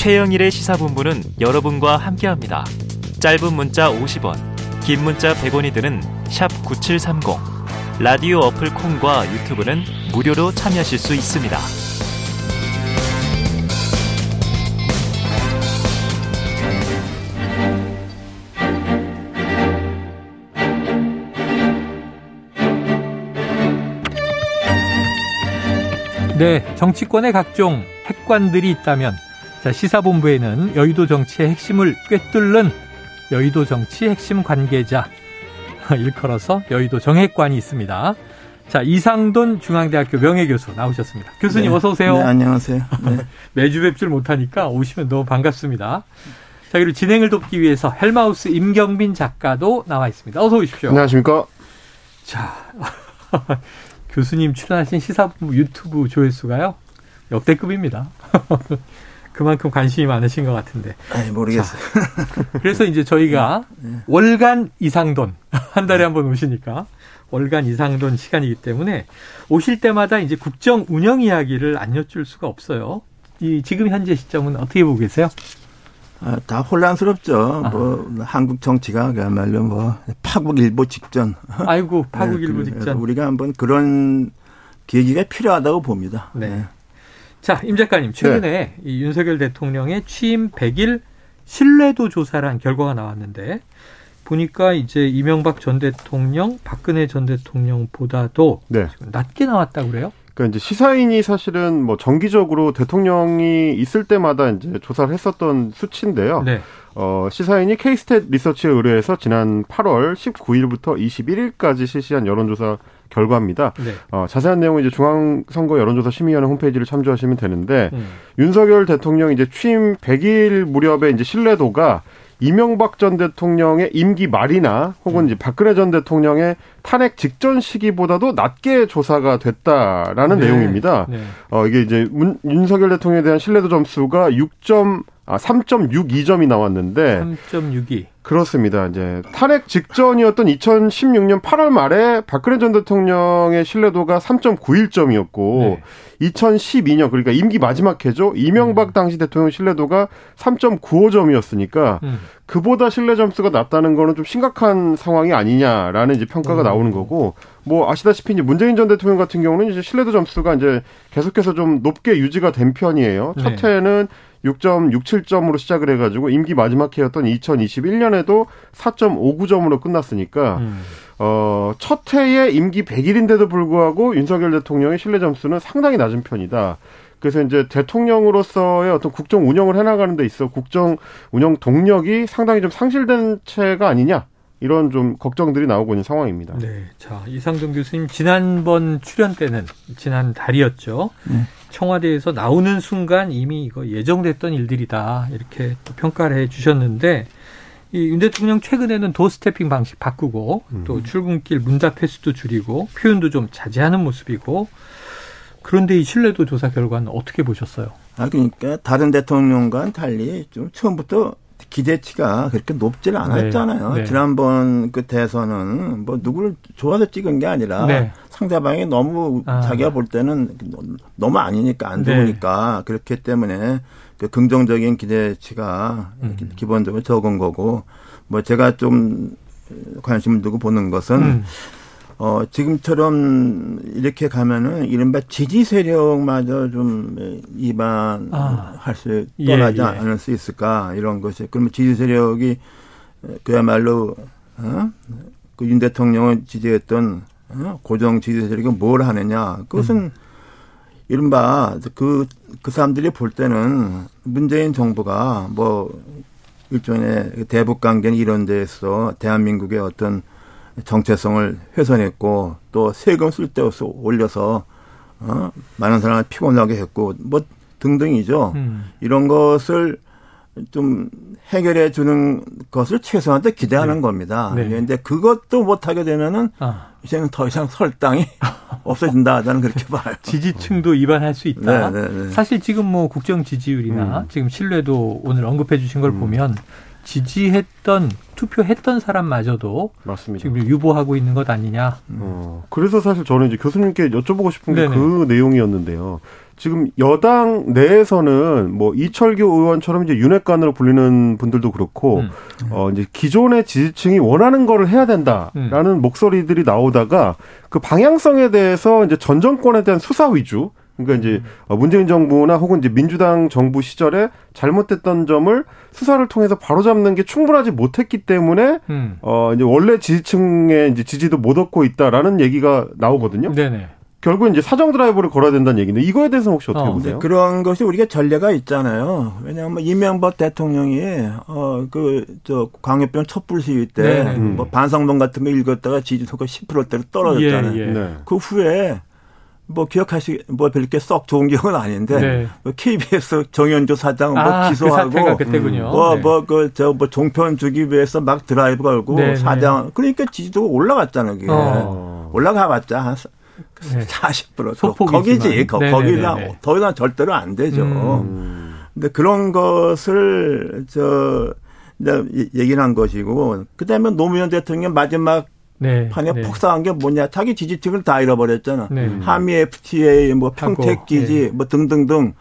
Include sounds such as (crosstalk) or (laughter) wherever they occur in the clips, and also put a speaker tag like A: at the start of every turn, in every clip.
A: 최영일의 시사본부는 여러분과 함께합니다. 짧은 문자 50원, 긴 문자 100원이 드는 9730. 라디오 어플 콩과 유튜브는 무료로 참여하실 수 있습니다.
B: 네, 정치권의 각종 핵관들이 있다면 자, 시사본부에는 여의도 정치의 핵심을 꿰뚫는 여의도 정치 핵심 관계자 (laughs) 일컬어서 여의도 정핵관이 있습니다. 자, 이상돈 중앙대학교 명예교수 나오셨습니다. 교수님
C: 네,
B: 어서 오세요.
C: 네, 안녕하세요. 네. (laughs)
B: 매주 뵙질 못하니까 오시면 너무 반갑습니다. 자, 그리고 진행을 돕기 위해서 헬마우스 임경빈 작가도 나와 있습니다. 어서 오십시오.
D: 안녕하십니까?
B: 자, (laughs) 교수님 출연하신 시사본부 유튜브 조회수가요 역대급입니다. 그만큼 관심이 많으신 것 같은데.
C: 아이, 모르겠어요. (laughs)
B: 그래서 이제 저희가 월간 이상돈 (laughs) 한 달에 한 번 오시니까 월간 이상돈 시간이기 때문에 오실 때마다 이제 국정 운영 이야기를 안 여쭐 수가 없어요. 이 지금 현재 시점은 어떻게 보고 계세요?
C: 아, 다 혼란스럽죠. 뭐 한국 정치가 그야말로 뭐 파국 일보 직전.
B: 아이고 (laughs) 파국
C: 네,
B: 일보
C: 그-
B: 직전.
C: 우리가 한번 그런 계기가 필요하다고 봅니다.
B: 네. 자, 임 작가님, 최근에
C: 네.
B: 이 윤석열 대통령의 취임 100일 신뢰도 조사란 결과가 나왔는데 보니까 이제 이명박 전 대통령, 박근혜 전 대통령보다도
D: 네.
B: 낮게 나왔다고 그래요?
D: 그러니까 이제 시사인이 사실은 뭐 정기적으로 대통령이 있을 때마다 이제 조사를 했었던 수치인데요.
B: 네.
D: 어, 시사인이 K스탯 리서치에 의뢰해서 지난 8월 19일부터 21일까지 실시한 여론조사 결과입니다.
B: 네.
D: 어, 자세한 내용은 이제 중앙선거 여론조사 심의위원회 홈페이지를 참조하시면 되는데
B: 음.
D: 윤석열 대통령 이제 취임 100일 무렵에 이제 신뢰도가 이명박 전 대통령의 임기 말이나 혹은 이제 박근혜 전 대통령의 탄핵 직전 시기보다도 낮게 조사가 됐다라는
B: 네.
D: 내용입니다.
B: 네.
D: 어, 이게 이제 문, 윤석열 대통령에 대한 신뢰도 점수가 6점, 아, 3.62점이 나왔는데,
B: 3.62.
D: 그렇습니다. 이제 탄핵 직전이었던 2016년 8월 말에 박근혜 전 대통령의 신뢰도가 3.91점이었고,
B: 네.
D: 2012년, 그러니까 임기 마지막 해죠. 이명박 당시 대통령 신뢰도가 3.95점이었으니까,
B: 음.
D: 그보다 신뢰 점수가 낮다는 거는 좀 심각한 상황이 아니냐라는 이제 평가가
B: 음.
D: 나오는 거고 뭐 아시다시피 이제 문재인 전 대통령 같은 경우는 이제 신뢰도 점수가 이제 계속해서 좀 높게 유지가 된 편이에요.
B: 네.
D: 첫 해는 6.67점으로 시작을 해가지고 임기 마지막 해였던 2021년에도 4.59점으로 끝났으니까
B: 음.
D: 어, 첫 해에 임기 100일인데도 불구하고 윤석열 대통령의 신뢰 점수는 상당히 낮은 편이다. 그래서 이제 대통령으로서의 어떤 국정 운영을 해나가는 데 있어 국정 운영 동력이 상당히 좀 상실된 채가 아니냐 이런 좀 걱정들이 나오고 있는 상황입니다.
B: 네. 자, 이상동 교수님 지난번 출연 때는 지난 달이었죠.
C: 네.
B: 청와대에서 나오는 순간 이미 이거 예정됐던 일들이다. 이렇게 또 평가를 해 주셨는데 이윤 대통령 최근에는 도스태핑 방식 바꾸고 또 출근길 문답 횟수도 줄이고 표현도 좀 자제하는 모습이고 그런데 이 신뢰도 조사 결과는 어떻게 보셨어요?
C: 아, 그러니까 다른 대통령과는 달리 좀 처음부터 기대치가 그렇게 높지는 않았잖아요.
B: 네, 네.
C: 지난번 그 대선은 뭐 누구를 좋아서 찍은 게 아니라
B: 네.
C: 상대방이 너무
B: 아.
C: 자기가 볼 때는 너무 아니니까 안
B: 네.
C: 좋으니까 그렇기 때문에 그 긍정적인 기대치가
B: 음.
C: 기본적으로 적은 거고 뭐 제가 좀 관심을 두고 보는 것은
B: 음.
C: 어, 지금처럼 이렇게 가면은 이른바 지지 세력마저 좀 이반할
B: 아.
C: 수,
B: 예,
C: 떠나지
B: 예.
C: 않을 수 있을까, 이런 것이. 그러면 지지 세력이 그야말로, 어? 그 윤 대통령을 지지했던, 어? 고정 지지 세력이 뭘 하느냐. 그것은
B: 음.
C: 이른바 그, 그 사람들이 볼 때는 문재인 정부가 뭐 일종의 대북 관계는 이런 데에서 대한민국의 어떤 정체성을 훼손했고 또 세금 쓸데없이 올려서 어 많은 사람을 피곤하게 했고 뭐 등등이죠.
B: 음.
C: 이런 것을 좀 해결해 주는 것을 최소한테 기대하는
B: 네.
C: 겁니다.
B: 네.
C: 그런데 그것도 못 하게 되면은
B: 아,
C: 이제는 더 이상 설당이 (laughs) 없어진다. 저는 그렇게 봐요. (laughs)
B: 지지층도 위반할 수 있다.
C: 네, 네, 네.
B: 사실 지금 뭐 국정 지지율이나
D: 음.
B: 지금 신뢰도 오늘 언급해 주신 걸 보면 지지했던 투표했던 사람마저도
D: 맞습니다.
B: 지금 유보하고 있는 것 아니냐.
D: 어, 그래서 사실 저는 이제 교수님께 여쭤보고 싶은 게. 그 내용이었는데요. 지금 여당 내에서는 뭐 이철규 의원처럼 이제 윤핵관으로 불리는 분들도 그렇고
B: 음.
D: 어 이제 기존의 지지층이 원하는 거를 해야 된다라는
B: 음.
D: 목소리들이 나오다가 그 방향성에 대해서 이제 전 정권에 대한 수사 위주 그러니까 이제 어, 문재인 정부나 혹은 이제 민주당 정부 시절에 잘못됐던 점을 수사를 통해서 바로잡는 게 충분하지 못했기 때문에
B: 음.
D: 어 이제 원래 지지층의 이제 지지도 못 얻고 있다라는 얘기가 나오거든요.
B: 네네.
D: 결국 이제 사정 드라이브를 걸어야 된다는 얘기인데 이거에 대해서는 혹시 어떻게
B: 어,
D: 보세요?
C: 그런 것이 우리가 전례가 있잖아요. 왜냐하면 이명박 대통령이 어 그 저 광역병 촛불 시위 때
B: 네네.
C: 뭐 반성문 같은 거 읽었다가 지지도가 10%대로 떨어졌잖아요.
B: 예, 예.
D: 네.
C: 그 후에 뭐 기억하시 뭐 별게 썩 좋은 기억은 아닌데
B: 네.
C: 뭐 KBS 정현조 사장 뭐
B: 아, 그
C: 기소하고
B: 사태가 그때군요.
C: 뭐
B: 네.
C: 뭐그저뭐 종편 주기 위해서 막 드라이브 걸고
B: 네,
C: 사장 그러니까 지지도가 올라갔잖아요. 그게
B: 어.
C: 올라가봤자 한
B: 네.
C: 40%
B: 소폭이지만.
C: 거기지 거,
B: 네네네네.
C: 거기나 더 이상 절대로 안 되죠.
D: 음.
C: 근데 그런 것을 저 이제 얘기를 한 것이고 그다음에 노무현 대통령 마지막
B: 네.
C: 판에
B: 네.
C: 폭사한 게 뭐냐 자기 지지층을 다 잃어버렸잖아.
B: 네.
C: 한미 FTA 뭐
B: 하고,
C: 평택기지
B: 예.
C: 뭐 등등등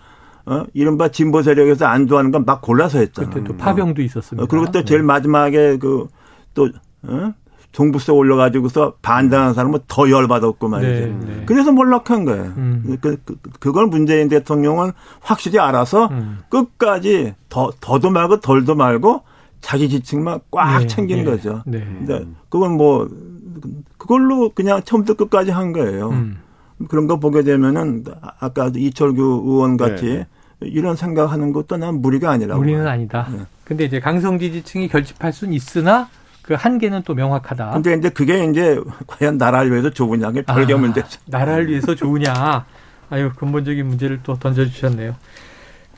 C: 어 이른바 진보 세력에서 안 좋아하는 건 막 골라서 했잖아.
B: 그때 또 파병도 있었습니다.
C: 어, 그리고 또
B: 네.
C: 제일 마지막에 그 또 어? 종부세 올려가지고서 반대하는 사람은 더 열받았고 말이죠.
B: 네, 네.
C: 그래서 몰락한 거예요.
B: 음.
C: 그, 그, 그걸 문재인 대통령은 확실히 알아서
B: 음.
C: 끝까지 더, 더도 말고 덜도 말고 자기 지층만 꽉
B: 네,
C: 챙긴
B: 네.
C: 거죠.
B: 네.
C: 근데 그건 뭐 그걸로 그냥 처음부터 끝까지 한 거예요.
B: 음.
C: 그런 거 보게 되면은 아까 이철규 의원 같이
D: 네.
C: 이런 생각하는 것도 난 무리가 아니라고.
B: 우리는
C: 봐요.
B: 아니다.
C: 네.
B: 근데 이제 강성 지 지층이 결집할 수는 있으나 그 한계는 또 명확하다.
C: 근데 이제 그게 이제 과연 나라를 위해서 좋으냐, 그게 별개
B: 아,
C: 문제죠.
B: 나라를 위해서 좋으냐. 아유, 근본적인 문제를 또 던져주셨네요.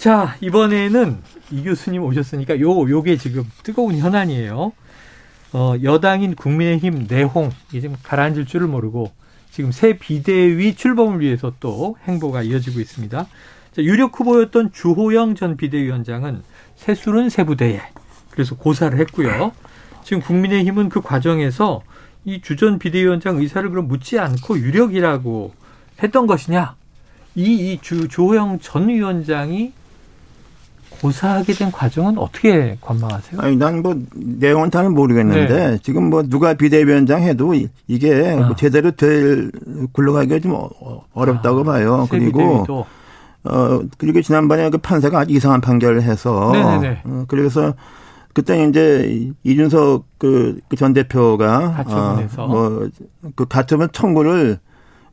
B: 자, 이번에는 이 교수님 오셨으니까 요, 요게 지금 뜨거운 현안이에요. 어, 여당인 국민의힘 내홍, 이게 가라앉을 줄을 모르고 지금 새 비대위 출범을 위해서 또 행보가 이어지고 있습니다. 자, 유력 후보였던 주호영 전 비대위원장은 새술은 새부대에 그래서 고사를 했고요. 지금 국민의힘은 그 과정에서 이 주 전 비대위원장 의사를 그럼 묻지 않고 유력이라고 했던 것이냐? 이, 이 주, 주호영 전 위원장이 고사하게 된 과정은 어떻게 관망하세요?
C: 아니, 난 뭐, 내용은 잘 모르겠는데, 지금 뭐, 누가 비대위원장 해도 이- 이게
B: 네. 아.
C: 뭐 제대로 될, 굴러가기가 좀 어- 어렵다고
B: 아,
C: 봐요.
B: 새
C: 그리고,
B: 비대위도.
C: 어, 그리고 지난번에 그 판사가 아주 이상한 판결을 해서,
B: 네네네.
C: 어, 그래서 그때 이제 이준석 그 전 대표가
B: 가처분해서.
C: 어, 뭐그 가처분 청구를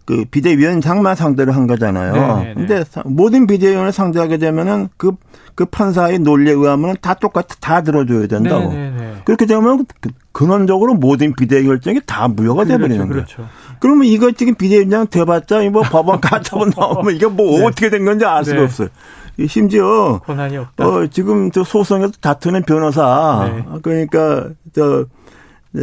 C: 그 비대위원 장만 상대로 한 거잖아요.
B: 네네네.
C: 근데 사- 모든 비대위원을 상대하게 되면은 그, 그 판사의 논리에 의하면 다 똑같이 다 들어줘야 된다고.
B: 네네네.
C: 그렇게 되면 그- 근원적으로 모든 비대위 결정이 다 무효가 돼버리는
B: 그렇죠,
C: 거예요.
B: 그렇죠.
C: 그러면 이거 지금 비대위원장 돼봤자 이뭐 법원 가처분 나오면 이게 뭐
B: 네.
C: 어떻게 된 건지 알 수가
B: 네.
C: 없어요. 이 심지어. 어, 지금 저 소송에서 다투는 변호사
B: 네.
C: 그러니까 저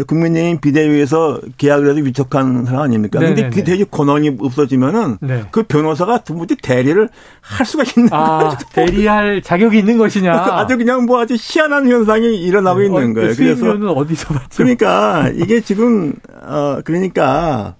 C: 국민의힘 비대위에서 계약을 해서 위촉한 사람 아닙니까?
B: 네네네.
C: 근데 비대위 권한이 없어지면은
B: 네.
C: 그 변호사가 도무지 대리를 할 수가 있는
B: 아. (laughs) 대리할 자격이 있는 것이냐?
C: 아주 그냥 뭐 아주 희한한 현상이 일어나고
B: 네.
C: 있는
B: 어,
C: 거예요.
B: 그
C: 그래서
B: 어디서 받죠?
C: 그러니까 이게 지금 어 그러니까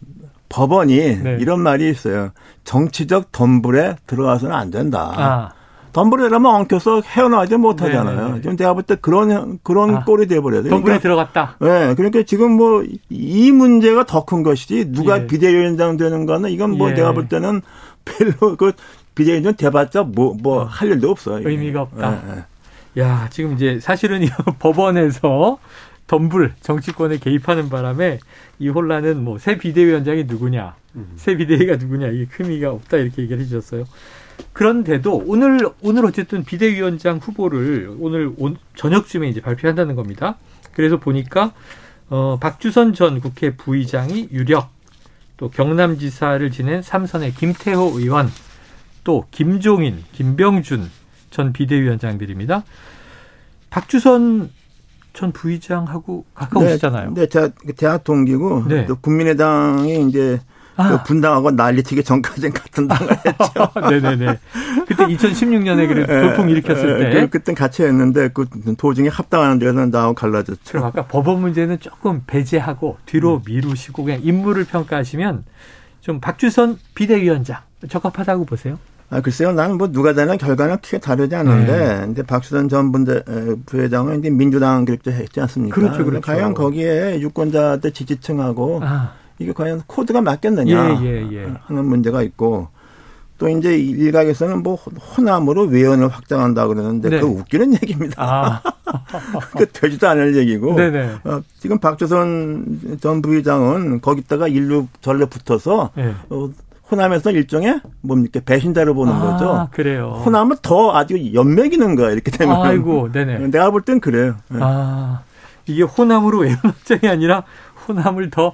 C: 법원이
B: 네.
C: 이런 말이 있어요. 정치적 덤불에 들어가서는 안 된다.
B: 아,
C: 덤불에 들어가면 엉켜서 헤어나오지 못하잖아요.
B: 네네네.
C: 지금 내가 볼 때 그런 그런
B: 아,
C: 꼴이 돼버려요.
B: 덤불에
C: 그러니까,
B: 들어갔다.
C: 네, 그러니까 지금 뭐 이 문제가 더 큰 것이지 누가
B: 예.
C: 비대위원장 되는 거는 이건 뭐
B: 예.
C: 내가 볼 때는 별로 그 비대위원장 돼봤자 뭐뭐할 일도 없어요.
B: 의미가 없다.
C: 예, 예.
B: 야, 지금 이제 사실은 이 (laughs) 법원에서 덤불 정치권에 개입하는 바람에 이 혼란은 뭐 새 비대위원장이 누구냐, 새 비대위가 누구냐 이게 큰 의미가 없다 이렇게 얘기를 해주셨어요. 그런데도 오늘 오늘 어쨌든 비대위원장 후보를 오늘 온- 저녁쯤에 이제 발표한다는 겁니다. 그래서 보니까 어, 박주선 전 국회 부의장이 유력, 또 경남지사를 지낸 삼선의 김태호 의원, 또 김종인, 김병준 전 비대위원장들입니다. 박주선 전 부의장하고 가까우시잖아요.
C: 네, 제가 대학 동기고
B: 네.
C: 또 국민의당이 이제
B: 아.
C: 그 분당하고 난리치기 전까지는 같은 당을 (laughs) 했죠. (laughs)
B: 네네네. 그때 2016년에 그래 돌풍 일으켰을
C: 예,
B: 때.
C: 그, 그땐 같이 했는데 그 도중에 합당하는 데서 나하고 갈라졌죠.
B: 그럼 아까 법원 문제는 조금 배제하고 뒤로 미루시고 그냥 인물을 평가하시면 좀 박주선 비대위원장 적합하다고 보세요.
C: 아, 글쎄요, 나는 뭐 누가 되나 결과는 크게 다르지 않는데, 네. 근데 박수선 전 분대, 부회장은 이제 민주당 기록자 했지 않습니까?
B: 그렇죠, 그렇죠.
C: 과연 거기에 유권자들 지지층하고 아. 이게 과연 코드가 맞겠느냐 예, 예, 예. 하는 문제가 있고, 또 이제 일각에서는 뭐 호남으로 외연을 확장한다 그러는데 네. 그 웃기는 얘기입니다. 아. (laughs) 그 되지도 않을 얘기고. 네네. 어, 지금 박주선 전 부의장은 거기다가 일루 절로 붙어서 네. 어, 호남에서 일종의 뭡니까 배신자로 보는 아, 거죠.
B: 그래요.
C: 호남은 더 아주 연맥이는 거야 이렇게 되면.
B: 아이고, 네네. (laughs)
C: 내가 볼 땐 그래요. 네.
B: 아 이게 호남으로 외연 확장이 아니라 호남을 더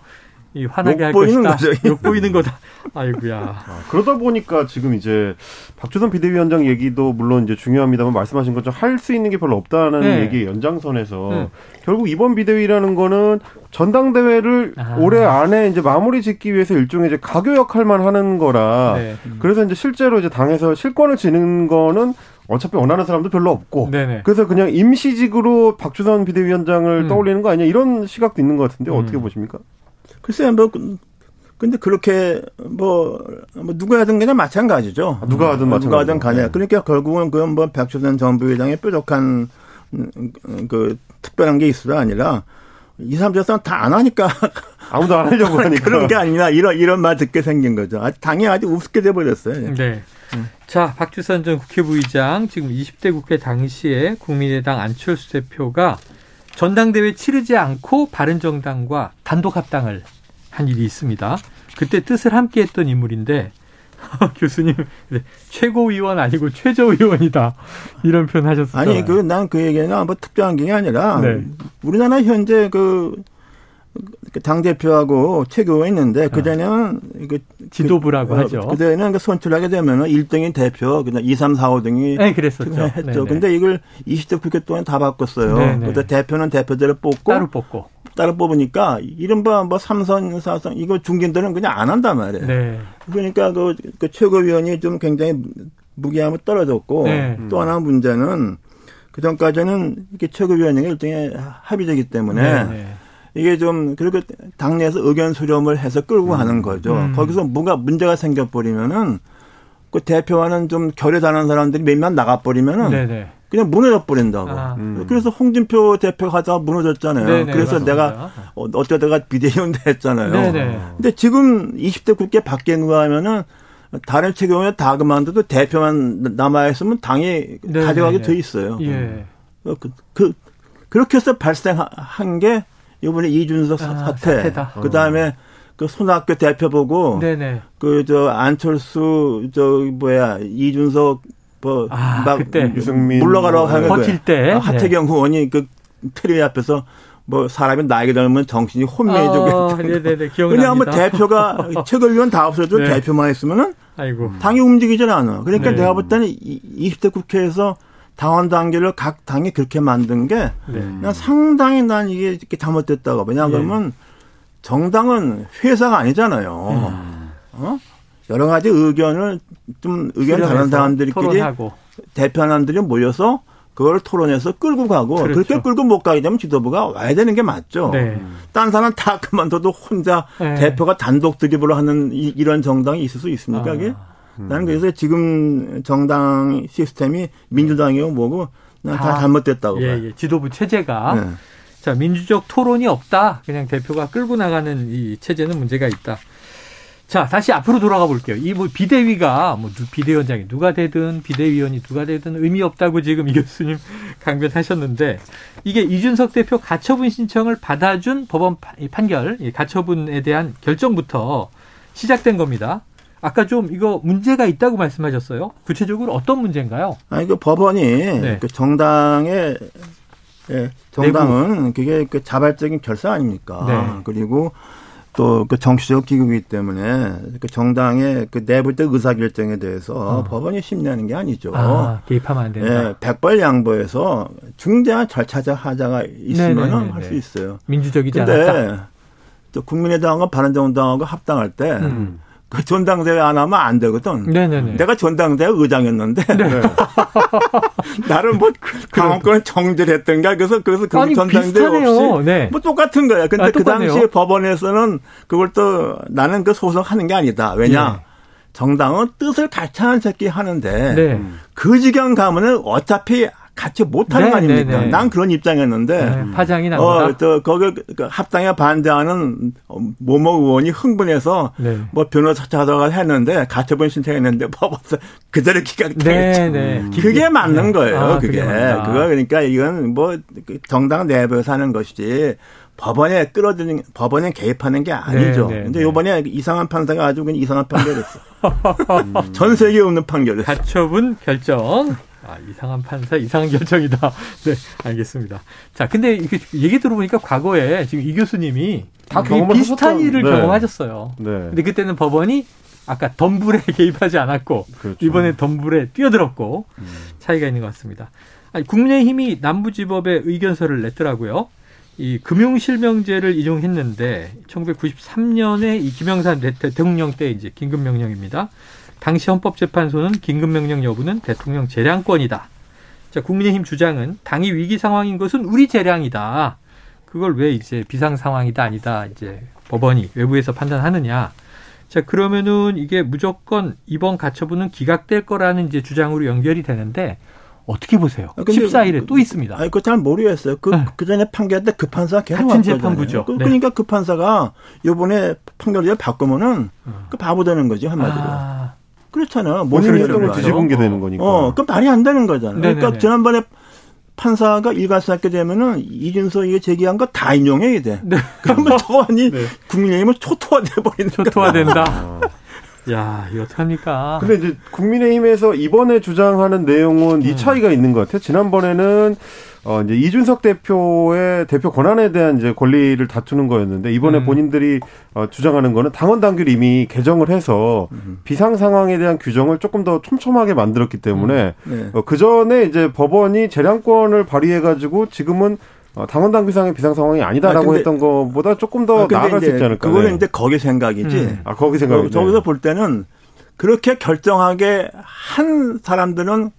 B: 이 화나게 할
C: 것이다. 거죠.
B: 욕 보이는 거다. 아이고야. 아,
D: 그러다 보니까 지금 이제 박주선 비대위원장 얘기도 물론 이제 중요합니다만 말씀하신 것처럼 할 수 있는 게 별로 없다는 네. 얘기 연장선에서 네. 결국 이번 비대위라는 거는 전당대회를 아. 올해 안에 이제 마무리 짓기 위해서 일종의 이제 가교 역할만 하는 거라. 네. 그래서 이제 실제로 이제 당에서 실권을 지는 거는 어차피 원하는 사람도 별로 없고 네네. 그래서 그냥 임시직으로 박주선 비대위원장을 음. 떠올리는 거 아니냐 이런 시각도 있는 것 같은데 음. 어떻게 보십니까?
C: 글쎄요, 뭐, 근데 그렇게 뭐, 뭐 누가 하든 그냥 마찬가지죠.
D: 아, 누가 하든
C: 마찬가지. 누가 하든 간에. 네. 그러니까 결국은 그건 뭐 백조선 정부회장의 뾰족한 그 특별한 게 있어도 아니라 이 사람들은 다안 하니까 (laughs)
D: 아무도 안 하려고 하니까
C: 그런 게 아니라 이런 이런 말 듣게 생긴 거죠. 아주 당이 아주 우습게 돼 버렸어요.
B: 네. 음. 자, 박주선 전 국회 부의장 지금 20대 국회 당시에 국민의당 안철수 대표가 전당대회 치르지 않고 바른정당과 단독 합당을 한 일이 있습니다. 그때 뜻을 함께 했던 인물인데 (laughs) 교수님 최고위원 아니고 최저위원이다 이런 표현 하셨어요.
C: 아니 그 난그 얘기는 뭐 특별한 게 아니라 네. 우리나라 현재 그 당 대표하고 최고가 있는데 그 전에는 그
B: 지도부라고
C: 그,
B: 하죠.
C: 그 전에는 그 선출하게 되면은 1등이 대표, 그다음 2, 3, 4, 5등이
B: 네, 그랬었죠.
C: 했죠. 네네. 근데 이걸 20대 국회 동안 다 바꿨어요. 그래서 대표는 대표대로 뽑고
B: 따로 뽑고
C: 따로 뽑으니까 이른바 뭐 삼선, 사선 이거 중진들은 그냥 안 한단 말이에요. 네. 그러니까 그, 그 최고위원이 좀 굉장히 무게함이 떨어졌고 네. 또 하나 문제는 그 전까지는 이게 최고위원회가 일종의 합의되기 때문에. 네. 네. 이게 좀 그렇게 당내에서 의견 수렴을 해서 끌고 음. 가는 거죠. 음. 거기서 뭔가 문제가 생겨버리면은 그 대표와는 좀 결여다는 사람들이 몇몇 나가버리면은 네네. 그냥 무너져 버린다고. 아. 음. 그래서 홍준표 대표가 하다가 무너졌잖아요. 네네, 그래서 맞습니다. 내가 어, 어쩌다가 비대위원도 했잖아요. 네네. 근데 지금 20대 국회 밖에 누가 하면은 다른 최경우에 다 그만둬도 대표만 남아있으면 당이 네네. 가져가게 돼 있어요. 예. 어, 그, 그, 그렇게 해서 발생한 게 이번에 이준석 아, 사태, 그 다음에 그 손학규 대표 보고 그 저 안철수 저 뭐야 이준석 뭐막 아,
B: 유승민
C: 물러가라고 하는
B: 버틸 때
C: 아, 하태경 네. 의원이 그 테레비 앞에서 뭐 사람이 나이가 들면 정신이 혼미해지고
B: 어, 네네네
C: 그냥 뭐 대표가 (laughs) 최고위원 다 없어도 네. 대표만 있으면은 아이고. 당이 움직이질 않아. 그러니까 네. 내가 볼 때는 20대 국회에서 당원 단계를 각 당이 그렇게 만든 게 네. 상당히 난 이게 이렇게 잘못됐다고. 왜냐하면 네. 정당은 회사가 아니잖아요. 음. 어? 여러 가지 의견을 좀 의견 다른 사람들끼리 토론하고. 대표하는들이 모여서 그걸 토론해서 끌고 가고 그렇죠. 그렇게 끌고 못 가게 되면 지도부가 와야 되는 게 맞죠. 네. 딴 사람 다 그만둬도 혼자 네. 대표가 단독 드립으로 하는 이, 런 정당이 있을 수 있습니까? 아. 이게? 음. 나는 그래서 지금 정당 시스템이 민주당이고 뭐고 난다 아, 잘못됐다고
B: 예, 예. 지도부 체제가 네. 자 민주적 토론이 없다. 그냥 대표가 끌고 나가는 이 체제는 문제가 있다. 자 다시 앞으로 돌아가 볼게요. 이 뭐 비대위가 뭐 비대위원장이 누가 되든 비대위원이 누가 되든 의미 없다고 지금 이 교수님 (laughs) 강변하셨는데 이게 이준석 대표 가처분 신청을 받아준 법원 판결 가처분에 대한 결정부터 시작된 겁니다. 아까 좀 이거 문제가 있다고 말씀하셨어요. 구체적으로 어떤 문제인가요?
C: 아니 그 법원이 네. 그 정당의 예, 정당은 내부. 그게 그 자발적인 결사 아닙니까? 네. 그리고 또 그 정치적 기구이기 때문에 그 정당의 그 내부적 의사 결정에 대해서 어. 법원이 심리하는 게 아니죠.
B: 아, 개입하면 안 된다.
C: 예, 백벌 양보해서 중대한 절차적 하자가 있으면 할 수 있어요.
B: 민주적이지 근데 않았다.
C: 또 국민의당과 바른정당하고 합당할 때 음. 그 전당대회 안 하면 안 되거든. 네네네. 내가 전당대회 의장이었는데 네. (laughs) 나를 뭐 강원권 정지했던 게 그래서 그래서 그 아니, 전당대회 없이 네. 뭐 똑같은 거야. 근데 아, 그 당시에 법원에서는 그걸 또 나는 그 소송하는 게 아니다. 왜냐? 네. 정당은 뜻을 같이 하는 새끼 하는데
B: 네.
C: 그 지경 가면은 어차피 같이 못하는
B: 네,
C: 거 아닙니까?
B: 네, 네.
C: 난 그런 입장이었는데
B: 네, 파장이 납니다.
C: 어, 또 거기 그 합당에 반대하는 모모 의원이 흥분해서
B: 네.
C: 뭐 변호사 찾아가 했는데 가처분 신청했는데 법원에서 그대로 기각됐죠.
B: 네, 네.
C: 그게 맞는
B: 네.
C: 거예요.
B: 아,
C: 그게. 그거 그러니까 이건 뭐그 정당 내부에서 하는 것이지 법원에 끌어들이는 법원에 개입하는 게 아니죠.
B: 네, 네,
C: 근데
B: 네.
C: 요번에 이상한 판사가 아주 그냥 이상한 판결했어. 전 세계에 없는 판결했어.
B: 가처분 결정. 아, 이상한 판사, 이상한 결정이다. (laughs) 네, 알겠습니다. 자, 근데 이게 얘기 들어보니까 과거에 지금 이 교수님이 다그 비슷한
D: 하셨던-
B: 일을
D: 네.
B: 경험하셨어요.
D: 네.
B: 근데 그때는 법원이 아까 덤불에 (laughs) 개입하지 않았고
D: 그렇죠.
B: 이번에 덤불에 뛰어들었고 차이가 있는 것 같습니다. 아니, 국민의힘이 남부지법에 의견서를 냈더라고요. 이 금융실명제를 이용했는데 1993년에 이 김영삼 대- 대통령 때 이제 긴급명령입니다. 당시 헌법재판소는 긴급명령 여부는 대통령 재량권이다. 자, 국민의힘 주장은 당이 위기 상황인 것은 우리 재량이다. 그걸 왜 이제 비상 상황이다 아니다 이제 법원이 외부에서 판단하느냐. 자, 그러면은 이게 무조건 이번 가처분은 기각될 거라는 이제 주장으로 연결이 되는데 어떻게 보세요?
C: 아, 근데
B: 14일에 또 있습니다.
C: 아니, 그거 잘 모르겠어요. 그,
B: 네.
C: 그 전에 판결 때그 판사가 계속
B: 같은. 재판부죠.
C: 그,
B: 네.
C: 러니까 그 판사가 요번에 판결을 바꾸면은 그 바보 되는 거죠, 한마디로.
B: 아,
C: 그렇잖아요.
D: 본인이
C: 모든
D: 했던 걸 뒤집은 게
B: 어.
D: 되는 거니까.
C: 어, 그 말이 안 되는 거잖아요.
B: 네네네.
C: 그러니까 지난번에 판사가 일관스럽게 되면은 이준석 이게 제기한 거 다 인용해야 돼.
B: 네.
C: 그러면 (laughs) 저거 아니
B: 네.
C: 국민의힘은 초토화돼 버리는 거야.
B: 초토화된다. 야, 이거 어떡합니까?
D: 근데 이제 국민의힘에서 이번에 주장하는 내용은
B: 음.
D: 이 차이가 있는 것 같아요. 지난번에는 어 이제 이준석 대표의 대표 권한에 대한 이제 권리를 다투는 거였는데 이번에
B: 음.
D: 본인들이 어 주장하는 거는 당원 당규를 이미 개정을 해서 비상 상황에 대한 규정을 조금 더 촘촘하게 만들었기 때문에
C: 네.
D: 어, 그 전에 이제 법원이 재량권을 발휘해 가지고 지금은 어, 당원 당규상의 비상 상황이 아니다라고
C: 아, 근데-
D: 했던 것보다 조금 더
C: 아,
D: 나아갈 수 있지 않을까.
C: 그거는
D: 네.
C: 이제 거기 생각이지.
B: 음.
D: 아 거기 생각이
C: 어, 저기서 볼 때는 그렇게 결정하게 한 사람들은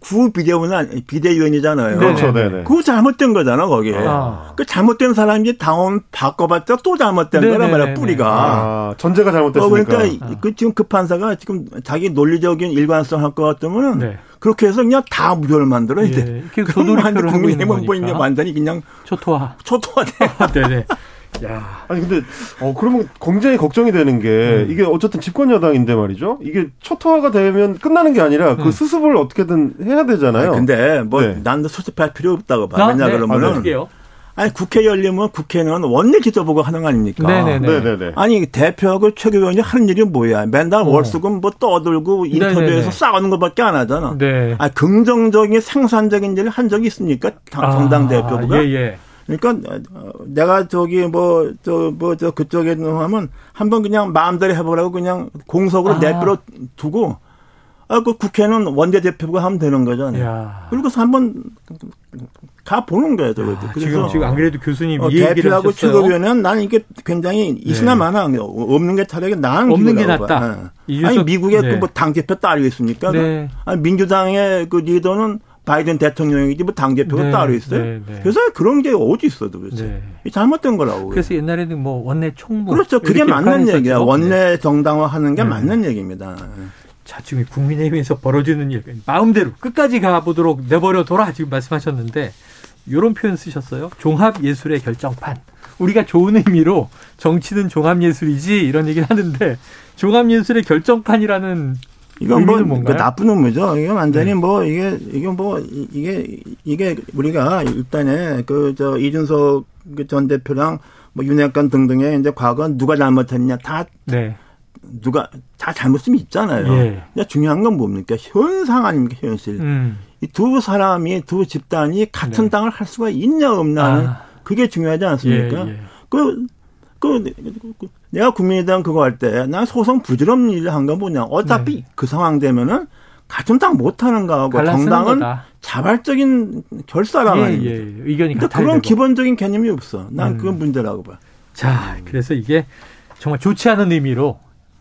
C: 구 비대위원 아니- 비대위원이잖아요.
D: 그렇죠,
B: 네네.
D: 네네.
C: 그거 잘못된 거잖아 거기에.
B: 아.
C: 그 잘못된 사람이 당원 바꿔봤자 또 잘못된
B: 네네네네.
C: 거란 말이야 뿌리가.
D: 아, 전제가
C: 어,
D: 잘못됐으니까.
C: 그러니까 이- 그 지금 그 판사가 지금 자기 논리적인 일관성 할 것 같으면은
B: 네.
C: 그렇게 해서 그냥 다 무효를 만들어야
B: 예,
C: 돼.
B: 이렇게
C: 그럼 이제
B: 거니까.
C: 완전히 그냥
B: 초토화.
C: 초토화돼.
B: 네네. (laughs) 야.
D: 아니 근데 어 그러면 굉장히 걱정이 되는 게
B: 음.
D: 이게 어쨌든 집권 여당인데 말이죠. 이게 초토화가 되면 끝나는 게 아니라 그
B: 음.
D: 수습을 어떻게든 해야 되잖아요.
C: 근데 뭐
D: 네.
C: 난도 수습할 필요 없다고 봐.
B: 나?
C: 왜냐
B: 네.
C: 그러면은
B: 아, 어떻게요?
C: 아니 국회 열리면 국회는 원내 지도부가 하는 거 아닙니까?
B: 네네네.
D: 네네네.
C: 아니 대표하고 최고위원이 하는 일이 뭐야? 맨날
B: 어.
C: 월수금 뭐 떠들고 인터뷰에서
B: 네네네.
C: 싸우는 것밖에 안 하잖아.
B: 네.
C: 아 긍정적인 생산적인 일을 한 적이 있습니까? 당- 정당
B: 아,
C: 대표가?
B: 예, 예.
C: 그러니까 어, 내가 저기 뭐 저 뭐 저 그쪽에 하면 한번 그냥 마음대로 해보라고 그냥 공석으로
B: 아.
C: 내버려 두고 아 그 국회는 원내 대표가 하면 되는 거잖아요.
B: 야.
C: 그리고서 한번 가 보는 거예요, 저거.
B: 아, 지금 지금 안 그래도 교수님
C: 어,
B: 이
C: 대표하고. 최고위원은 나는 이게 굉장히 있으나
B: 네.
C: 마나 없는 게 차라리 나은
B: 없는 게 낫다. 이준석-
C: 아니 미국의
B: 네.
C: 그뭐 당 대표 따로 있습니까?
B: 네.
C: 아니 민주당의 그 리더는 바이든 대통령이지 뭐 당 대표가
B: 네.
C: 따로 있어요.
B: 네, 네.
C: 그래서 그런 게 어디 있어 도대체.
B: 네.
C: 이 잘못된 거라고.
B: 그래서 옛날에는 뭐 원내 총무
C: 그렇죠. 그게 맞는 얘기야.
B: 했죠. 네.
C: 원내 정당화하는 게
B: 네.
C: 맞는 얘기입니다.
B: 자, 지금 국민의힘에서 벌어지는 일 마음대로 끝까지 가보도록 내버려 둬라 지금 말씀하셨는데 이런 표현 쓰셨어요. 종합 예술의 결정판. 우리가 좋은 의미로 정치는 종합 예술이지 이런 얘기를 하는데 종합 예술의 결정판이라는
C: 이건 뭐
B: 의미는 뭔가요?
C: 그 나쁜 의미죠. 이게 완전히
B: 네.
C: 뭐 이게 이게 뭐 이- 이게 이게 우리가 일단에 그 저 이준석 그전 대표랑 뭐 윤핵관 등등의 이제 과거 누가 잘못했냐 다
B: 네.
C: 누가 다 잘못점이 있잖아요.
B: 예.
C: 근데 중요한 건 뭡니까? 현상 아닙니까? 현실.
B: 음.
C: 이두 사람이 두 집단이 같은
B: 네.
C: 땅을 할 수가 있냐 없나 는
B: 아.
C: 그게 중요하지 않습니까?
B: 예, 예.
C: 그, 그, 그, 내가 국민의당 그거 할 때, 난 소송 부질없는 일을 한 건 뭐냐. 어차피
B: 네.
C: 그 상황 되면은 같은 땅못 하는 거하고 정당은. 자발적인 결사랑
B: 예,
C: 아닙니까?
B: 예. 의견이
C: 근데
B: 같아야
C: 그런
B: 되고.
C: 기본적인 개념이 없어. 난
B: 음.
C: 그건 문제라고 봐.
B: 자, 그래서 이게 정말 좋지 않은 의미로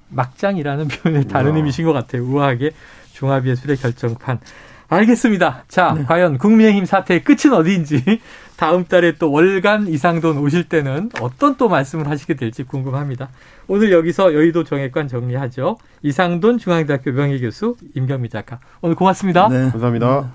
B: 막장이라는 표현의 다른 의미신 것 같아요. 우아하게 종합예술의 결정판. 알겠습니다. 자,
C: 네.
B: 과연 국민의힘 사태의 끝은 어디인지 다음 달에 또 월간 이상돈 오실 때는 어떤 또 말씀을 하시게 될지 궁금합니다. 오늘 여기서 여의도 정액관 정리하죠. 이상돈 중앙대학교 명예교수 임경미 작가. 오늘 고맙습니다.
D: 네. 감사합니다.